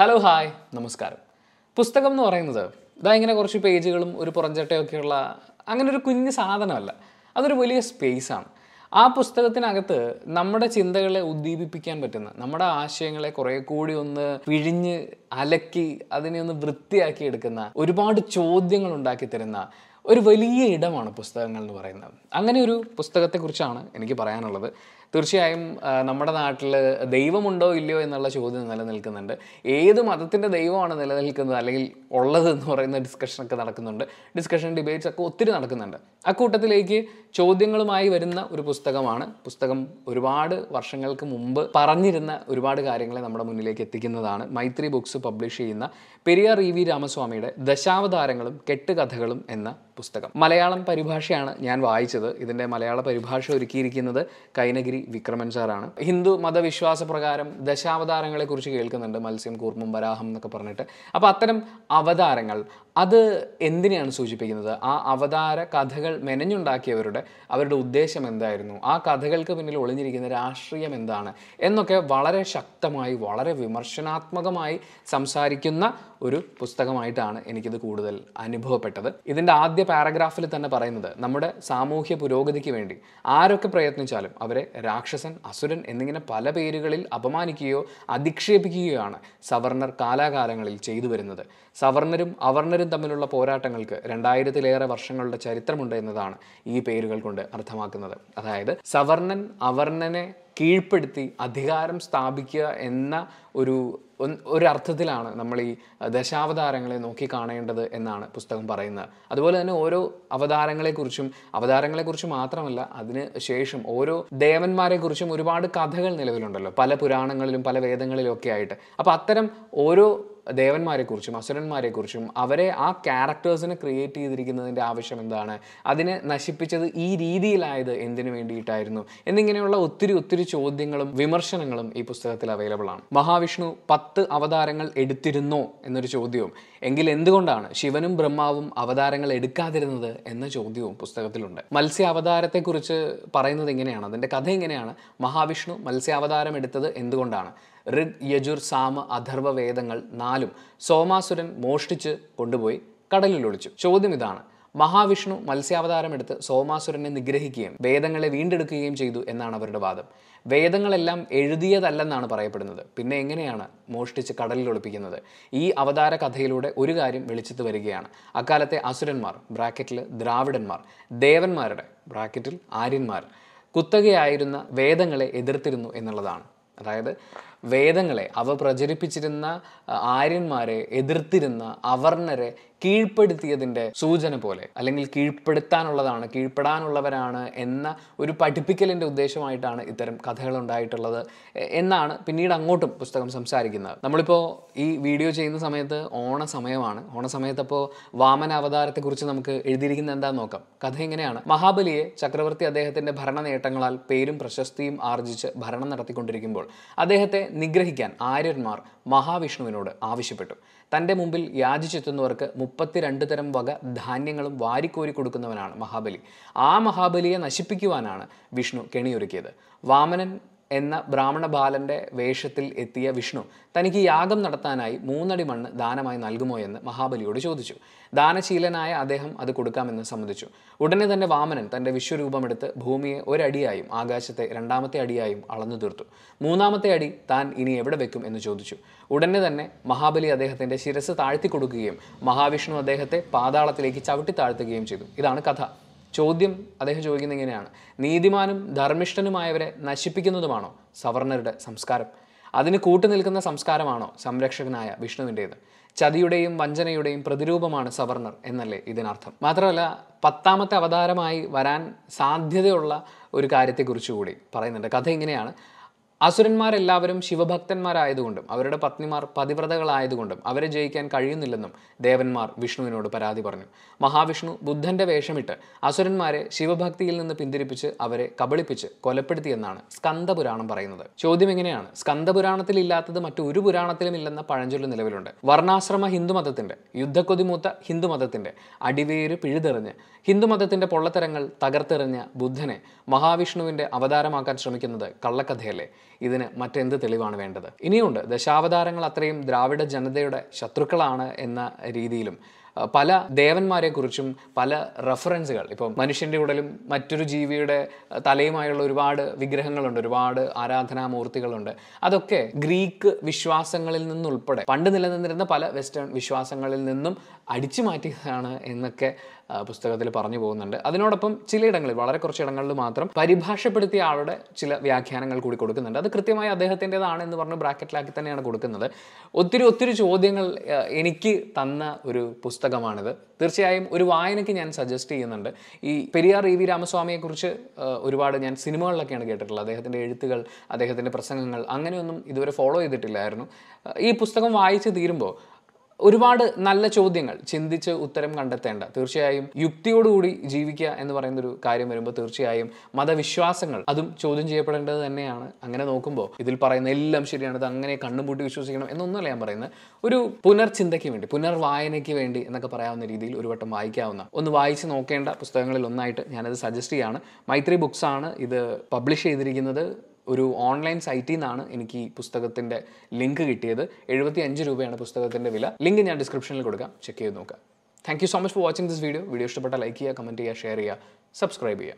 Hello hi നമസ്കാരം. പുസ്തകം എന്ന് പറയുന്നത് ഇതാ ഇങ്ങനെ കുറച്ച് പേജുകളും ഒരു പുറഞ്ചട്ടയൊക്കെയുള്ള അങ്ങനെ ഒരു കുഞ്ഞു സാധനമല്ല. അതൊരു വലിയ സ്പേസാണ് ആ പുസ്തകത്തിനകത്ത് നമ്മുടെ ചിന്തകളെ ഉദ്ദീപിപ്പിക്കാൻ പറ്റുന്ന നമ്മുടെ ആശയങ്ങളെ കുറെ കൂടി ഒന്ന് പിഴിഞ്ഞ് അലക്കി അതിനെ ഒന്ന് വൃത്തിയാക്കി എടുക്കുന്ന ഒരുപാട് ചോദ്യങ്ങൾ ഉണ്ടാക്കി തരുന്ന ഒരു വലിയ ഇടമാണ് പുസ്തകങ്ങൾ എന്ന് പറയുന്നത്. അങ്ങനെ ഒരു പുസ്തകത്തെക്കുറിച്ചാണ് എനിക്ക് പറയാനുള്ളത്. തീർച്ചയായും നമ്മുടെ നാട്ടിൽ ദൈവമുണ്ടോ ഇല്ലയോ എന്നുള്ള ചോദ്യം നിലനിൽക്കുന്നുണ്ട്. ഏത് മതത്തിന്റെ ദൈവമാണ് നിലനിൽക്കുന്നത് അല്ലെങ്കിൽ ഉള്ളത് എന്ന് പറയുന്ന ഡിസ്കഷനൊക്കെ നടക്കുന്നുണ്ട്. ഡിസ്കഷൻ ഡിബേറ്റ്സ് ഒക്കെ ഒത്തിരി നടക്കുന്നുണ്ട്. അക്കൂട്ടത്തിലേക്ക് ചോദ്യങ്ങളുമായി വരുന്ന ഒരു പുസ്തകമാണ്. പുസ്തകം ഒരുപാട് വർഷങ്ങൾക്ക് മുമ്പ് പറഞ്ഞിരുന്ന ഒരുപാട് കാര്യങ്ങളെ നമ്മുടെ മുന്നിലേക്ക് എത്തിക്കുന്നതാണ്. മൈത്രി ബുക്സ് പബ്ലിഷ് ചെയ്യുന്ന പെരിയാർ ഇ വി രാമസ്വാമിയുടെ ദശാവതാരങ്ങളും കെട്ടുകഥകളും എന്ന പുസ്തകം. മലയാളം പരിഭാഷയാണ് ഞാൻ വായിച്ചത്. ഇതിന്റെ മലയാള പരിഭാഷ ഒരുക്കിയിരിക്കുന്നത് കൈനഗിരി വിക്രമൻ സാറാണ്. ഹിന്ദു മതവിശ്വാസ പ്രകാരം ദശാവതാരങ്ങളെ കുറിച്ച് കേൾക്കുന്നുണ്ട്. മത്സ്യം കൂർമ്മം വരാഹം എന്നൊക്കെ പറഞ്ഞിട്ട്. അപ്പോൾ അത്തരം അവതാരങ്ങൾ അത് എന്തിനെയാണ് സൂചിപ്പിക്കുന്നത്? ആ അവതാര കഥകൾ മെനഞ്ഞുണ്ടാക്കിയവരുടെ അവരുടെ ഉദ്ദേശം എന്തായിരുന്നു? ആ കഥകൾക്ക് പിന്നിൽ ഒളിഞ്ഞിരിക്കുന്ന രാഷ്ട്രീയം എന്താണ്? എന്നൊക്കെ വളരെ ശക്തമായി വളരെ വിമർശനാത്മകമായി സംസാരിക്കുന്ന ഒരു പുസ്തകമായിട്ടാണ് എനിക്കിത് കൂടുതൽ അനുഭവപ്പെട്ടത്. ഇതിന്റെ ആദ്യ പാരഗ്രാഫിൽ തന്നെ പറയുന്നത് നമ്മുടെ സാമൂഹ്യ പുരോഗതിക്ക് വേണ്ടി ആരൊക്കെ പ്രയത്നിച്ചാലും അവരെ രാക്ഷസൻ അസുരൻ എന്നിങ്ങനെ പല പേരുകളിൽ അപമാനിക്കുകയോ അധിക്ഷേപിക്കുകയാണ് സവർണർ കാലാകാലങ്ങളിൽ ചെയ്തു വരുന്നത്. സവർണരും അവർണരും തമ്മിലുള്ള പോരാട്ടങ്ങൾക്ക് രണ്ടായിരത്തിലേറെ വർഷങ്ങളുടെ ചരിത്രമുണ്ട് എന്നതാണ് ഈ പേരുകൾ കൊണ്ട് അർത്ഥമാക്കുന്നത്. അതായത് സവർണൻ അവർണനെ കീഴ്പ്പെടുത്തി അധികാരം സ്ഥാപിക്കുക എന്ന ഒരു ഒരർത്ഥത്തിലാണ് നമ്മൾ ഈ ദശാവതാരങ്ങളെ നോക്കി കാണേണ്ടത് എന്നാണ് പുസ്തകം പറയുന്നത്. അതുപോലെ തന്നെ ഓരോ അവതാരങ്ങളെക്കുറിച്ചും അവതാരങ്ങളെക്കുറിച്ച് മാത്രമല്ല അതിന് ശേഷം ഓരോ ദേവന്മാരെക്കുറിച്ചും ഒരുപാട് കഥകൾ നിലവിലുണ്ടല്ലോ. പല പുരാണങ്ങളിലും പല വേദങ്ങളിലും ഒക്കെ ആയിട്ട്. അപ്പോൾ അത്തരം ഓരോ ദേവന്മാരെക്കുറിച്ചും അസുരന്മാരെക്കുറിച്ചും അവരെ ആ ക്യാരക്ടേഴ്സിനെ ക്രിയേറ്റ് ചെയ്തിരിക്കുന്നതിന്റെ ആവശ്യം എന്താണ്? അതിനെ നശിപ്പിച്ചത് ഈ രീതിയിലായത് എന്തിനു വേണ്ടിയിട്ടായിരുന്നു? എന്നിങ്ങനെയുള്ള ഒത്തിരി ഒത്തിരി ചോദ്യങ്ങളും വിമർശനങ്ങളും ഈ പുസ്തകത്തിൽ അവൈലബിൾ ആണ്. മഹാവിഷ്ണു പത്ത് അവതാരങ്ങൾ എടുത്തിരുന്നോ എന്നൊരു ചോദ്യവും എങ്കിൽ എന്തുകൊണ്ടാണ് ശിവനും ബ്രഹ്മാവും അവതാരങ്ങൾ എടുക്കാതിരുന്നത് എന്ന ചോദ്യവും പുസ്തകത്തിലുണ്ട്. മത്സ്യ അവതാരത്തെക്കുറിച്ച് പറയുന്നത് എങ്ങനെയാണ് അതിന്റെ കഥ എങ്ങനെയാണ് മഹാവിഷ്ണു മത്സ്യാവതാരം എടുത്തത് എന്തുകൊണ്ടാണ്? ഋഗ് യജുർ സാമ അഥർവ വേദങ്ങൾ നാലും സോമാസുരൻ മോഷ്ടിച്ച് കൊണ്ടുപോയി കടലിൽ ഒളിച്ചു. ചോദ്യം ഇതാണ് മഹാവിഷ്ണു മത്സ്യാവതാരം എടുത്ത് സോമാസുരനെ നിഗ്രഹിക്കുകയും വേദങ്ങളെ വീണ്ടെടുക്കുകയും ചെയ്തു എന്നാണ് അവരുടെ വാദം. വേദങ്ങളെല്ലാം എഴുതിയതല്ലെന്നാണ് പറയപ്പെടുന്നത്. പിന്നെ എങ്ങനെയാണ് മോഷ്ടിച്ച് കടലിൽ ഒളിപ്പിക്കുന്നത്? ഈ അവതാര കഥയിലൂടെ ഒരു കാര്യം വെളിച്ചത്ത് വരികയാണ്. അക്കാലത്തെ അസുരന്മാർ ബ്രാക്കറ്റിൽ ദ്രാവിഡന്മാർ ദേവന്മാരുടെ ബ്രാക്കറ്റിൽ ആര്യന്മാർ കുത്തകയായിരുന്ന വേദങ്ങളെ എതിർത്തിരുന്നു എന്നുള്ളതാണ്. അതായത് വേദങ്ങളെ അവ പ്രചരിപ്പിച്ചിരുന്ന ആര്യന്മാരെ എതിർത്തിരുന്ന അവർണരെ കീഴ്പ്പെടുത്തിയതിന്റെ സൂചന പോലെ അല്ലെങ്കിൽ കീഴ്പ്പെടുത്താനുള്ളതാണ് കീഴ്പ്പെടാനുള്ളവരാണ് എന്ന ഒരു പഠിപ്പിക്കലിന്റെ ഉദ്ദേശമായിട്ടാണ് ഇത്തരം കഥകൾ ഉണ്ടായിട്ടുള്ളത്. എന്നാണ് പിന്നീട് അങ്ങോട്ടും പുസ്തകം സംസാരിക്കുന്നത്. നമ്മളിപ്പോൾ ഈ വീഡിയോ ചെയ്യുന്ന സമയത്ത് ഓണ സമയമാണ് ഓണ സമയത്ത് അപ്പോൾ വാമന അവതാരത്തെക്കുറിച്ച് നമുക്ക് എഴുതിയിരിക്കുന്നത് എന്താണെന്ന് നോക്കാം. കഥ എങ്ങനെയാണ്? മഹാബലിയെ ചക്രവർത്തി അദ്ദേഹത്തിന്റെ ഭരണ നേട്ടങ്ങളാൽ പേരും പ്രശസ്തിയും ആർജിച്ച് ഭരണം നടത്തിക്കൊണ്ടിരിക്കുമ്പോൾ അദ്ദേഹത്തെ നിഗ്രഹിക്കാൻ ആര്യന്മാർ മഹാവിഷ്ണുവിനോട് ആവശ്യപ്പെട്ടു. തന്റെ മുമ്പിൽ യാചിച്ചെത്തുന്നവർക്ക് മുപ്പത്തിരണ്ട് തരം വക ധാന്യങ്ങളും വാരിക്കോരി കൊടുക്കുന്നവനാണ് മഹാബലി. ആ മഹാബലിയെ നശിപ്പിക്കുവാനാണ് വിഷ്ണു കെണിയൊരുക്കിയത്. വാമനൻ എന്ന ബ്രാഹ്മണ ബാലന്റെ വേഷത്തിൽ എത്തിയ വിഷ്ണു തനിക്ക് യാഗം നടത്താനായി മൂന്നടി മണ്ണ് ദാനമായി നൽകുമോ എന്ന് മഹാബലിയോട് ചോദിച്ചു. ദാനശീലനായ അദ്ദേഹം അത് കൊടുക്കാമെന്ന് സമ്മതിച്ചു. ഉടനെ തന്നെ വാമനൻ തന്റെ വിശ്വരൂപമെടുത്ത് ഭൂമിയെ ഒരടിയായും ആകാശത്തെ രണ്ടാമത്തെ അടിയായും അളന്നു തീർത്തു. മൂന്നാമത്തെ അടി താൻ ഇനി എവിടെ വെക്കും എന്ന് ചോദിച്ചു. ഉടനെ തന്നെ മഹാബലി അദ്ദേഹത്തിന്റെ ശിരസ് താഴ്ത്തി കൊടുക്കുകയും മഹാവിഷ്ണു അദ്ദേഹത്തെ പാതാളത്തിലേക്ക് ചവിട്ടി താഴ്ത്തുകയും ചെയ്തു. ഇതാണ് കഥ. ചോദ്യം അദ്ദേഹം ചോദിക്കുന്നത് ഇങ്ങനെയാണ്. നീതിമാനും ധർമ്മിഷ്ഠനുമായവരെ നശിപ്പിക്കുന്നതുമാണോ സവർണരുടെ സംസ്കാരം? അതിന് കൂട്ടുനിൽക്കുന്ന സംസ്കാരമാണോ സംരക്ഷകനായ വിഷ്ണുവിന്റേത്? ചതിയുടെയും വഞ്ചനയുടെയും പ്രതിരൂപമാണ് സവർണർ എന്നല്ലേ ഇതിനർത്ഥം. മാത്രമല്ല പത്താമത്തെ അവതാരമായി വരാൻ സാധ്യതയുള്ള ഒരു കാര്യത്തെക്കുറിച്ച് കൂടി പറയുന്നുണ്ട്. കഥ ഇങ്ങനെയാണ്. അസുരന്മാരെല്ലാവരും ശിവഭക്തന്മാരായതുകൊണ്ടും അവരുടെ പത്നിമാർ പതിവ്രതകളായതുകൊണ്ടും അവരെ ജയിക്കാൻ കഴിയുന്നില്ലെന്നും ദേവന്മാർ വിഷ്ണുവിനോട് പരാതി പറഞ്ഞു. മഹാവിഷ്ണു ബുദ്ധന്റെ വേഷമിട്ട് അസുരന്മാരെ ശിവഭക്തിയിൽ നിന്ന് പിന്തിരിപ്പിച്ച് അവരെ കബളിപ്പിച്ച് കൊലപ്പെടുത്തിയെന്നാണ് സ്കന്ദപുരാണം പറയുന്നത്. ചോദ്യം എങ്ങനെയാണ് സ്കന്ദപുരാണത്തിൽ ഇല്ലാത്തത് മറ്റൊരു പുരാണത്തിലും ഇല്ലെന്ന പഴഞ്ചൊല്ല നിലവിലുണ്ട്. വർണാശ്രമ ഹിന്ദുമതത്തിന്റെ യുദ്ധക്കൊതിമൂത്ത ഹിന്ദുമതത്തിന്റെ അടിവേര് പിഴുതെറിഞ്ഞ് ഹിന്ദുമതത്തിന്റെ പൊള്ളത്തരങ്ങൾ തകർത്തെറിഞ്ഞ ബുദ്ധനെ മഹാവിഷ്ണുവിന്റെ അവതാരമാക്കാൻ ശ്രമിക്കുന്നത് കള്ളക്കഥയല്ലേ? ഇതിന് മറ്റെന്ത് തെളിവാണ് വേണ്ടത്? ഇനിയുണ്ട് ദശാവതാരങ്ങൾ അത്രയും ദ്രാവിഡ ജനതയുടെ ശത്രുക്കളാണ് എന്ന രീതിയിലും പല ദേവന്മാരെക്കുറിച്ചും പല റെഫറൻസുകൾ. ഇപ്പം മനുഷ്യന്റെ ഉടലും മറ്റൊരു ജീവിയുടെ തലയുമായുള്ള ഒരുപാട് വിഗ്രഹങ്ങളുണ്ട് ഒരുപാട് ആരാധനാമൂർത്തികളുണ്ട്. അതൊക്കെ ഗ്രീക്ക് വിശ്വാസങ്ങളിൽ നിന്നുൾപ്പെടെ പണ്ട് നിലനിന്നിരുന്ന പല വെസ്റ്റേൺ വിശ്വാസങ്ങളിൽ നിന്നും അടിച്ചു മാറ്റിയതാണ് എന്നൊക്കെ പുസ്തകത്തിൽ പറഞ്ഞു പോകുന്നുണ്ട്. അതിനോടൊപ്പം ചിലയിടങ്ങളിൽ വളരെ കുറച്ച് ഇടങ്ങളിൽ മാത്രം പരിഭാഷപ്പെടുത്തിയ ആളുടെ ചില വ്യാഖ്യാനങ്ങൾ കൂടി കൊടുക്കുന്നുണ്ട്. അത് കൃത്യമായി അദ്ദേഹത്തിന്റെതാണ് എന്ന് പറഞ്ഞ് ബ്രാക്കറ്റിലാക്കി തന്നെയാണ് കൊടുക്കുന്നത്. ഒത്തിരി ഒത്തിരി ചോദ്യങ്ങൾ എനിക്ക് തന്ന ഒരു പുസ്തകമാണിത്. തീർച്ചയായും ഒരു വായനയ്ക്ക് ഞാൻ സജസ്റ്റ് ചെയ്യുന്നുണ്ട്. ഈ പെരിയാർ ഇ വി രാമസ്വാമിയെക്കുറിച്ച് ഒരുപാട് ഞാൻ സിനിമകളിലൊക്കെയാണ് കേട്ടിട്ടുള്ളത്. അദ്ദേഹത്തിന്റെ എഴുത്തുകൾ അദ്ദേഹത്തിന്റെ പ്രസംഗങ്ങൾ അങ്ങനെയൊന്നും ഇതുവരെ ഫോളോ ചെയ്തിട്ടില്ലായിരുന്നു. ഈ പുസ്തകം വായിച്ച് തീരുമ്പോൾ ഒരുപാട് നല്ല ചോദ്യങ്ങൾ ചിന്തിച്ച് ഉത്തരം കണ്ടെത്തേണ്ട തീർച്ചയായും യുക്തിയോടുകൂടി ജീവിക്കുക എന്ന് പറയുന്ന ഒരു കാര്യം വരുമ്പോൾ തീർച്ചയായും മതവിശ്വാസങ്ങൾ അതും ചോദ്യം ചെയ്യപ്പെടേണ്ടത് തന്നെയാണ്. അങ്ങനെ നോക്കുമ്പോൾ ഇതിൽ പറയുന്ന എല്ലാം ശരിയാണ് ഇത് അങ്ങനെ കണ്ണുപൂട്ടി വിശ്വസിക്കണം എന്നൊന്നുമല്ല ഞാൻ പറയുന്നത്. ഒരു പുനർചിന്തയ്ക്ക് വേണ്ടി പുനർവായനയ്ക്ക് വേണ്ടി എന്നൊക്കെ പറയാവുന്ന രീതിയിൽ ഒരു വട്ടം വായിക്കാവുന്ന ഒന്ന് വായിച്ച് നോക്കേണ്ട പുസ്തകങ്ങളിൽ ഒന്നായിട്ട് ഞാനത് സജസ്റ്റ് ചെയ്യാണ്. മൈത്രി ബുക്സ് ആണ് ഇത് പബ്ലിഷ് ചെയ്തിരിക്കുന്നത്. ഒരു ഓൺലൈൻ സൈറ്റിൽ നിന്നാണ് എനിക്ക് ഈ പുസ്തകത്തിന്റെ ലിങ്ക് കിട്ടിയത്. എഴുപത്തി അഞ്ച് രൂപയാണ് പുസ്തകത്തിന്റെ വില. ലിങ്ക് ഞാൻ ഡിസ്ക്രിപ്ഷനിൽ കൊടുക്കാം. ചെക്ക് ചെയ്ത് നോക്കാം. Thank you so much for watching this video video ഇഷ്ടപ്പെട്ട ലൈക്ക് ചെയ്യുക കമന്റ് ചെയ്യുക ഷെയർ ചെയ്യുക സബ്സ്ക്രൈബ് ചെയ്യുക.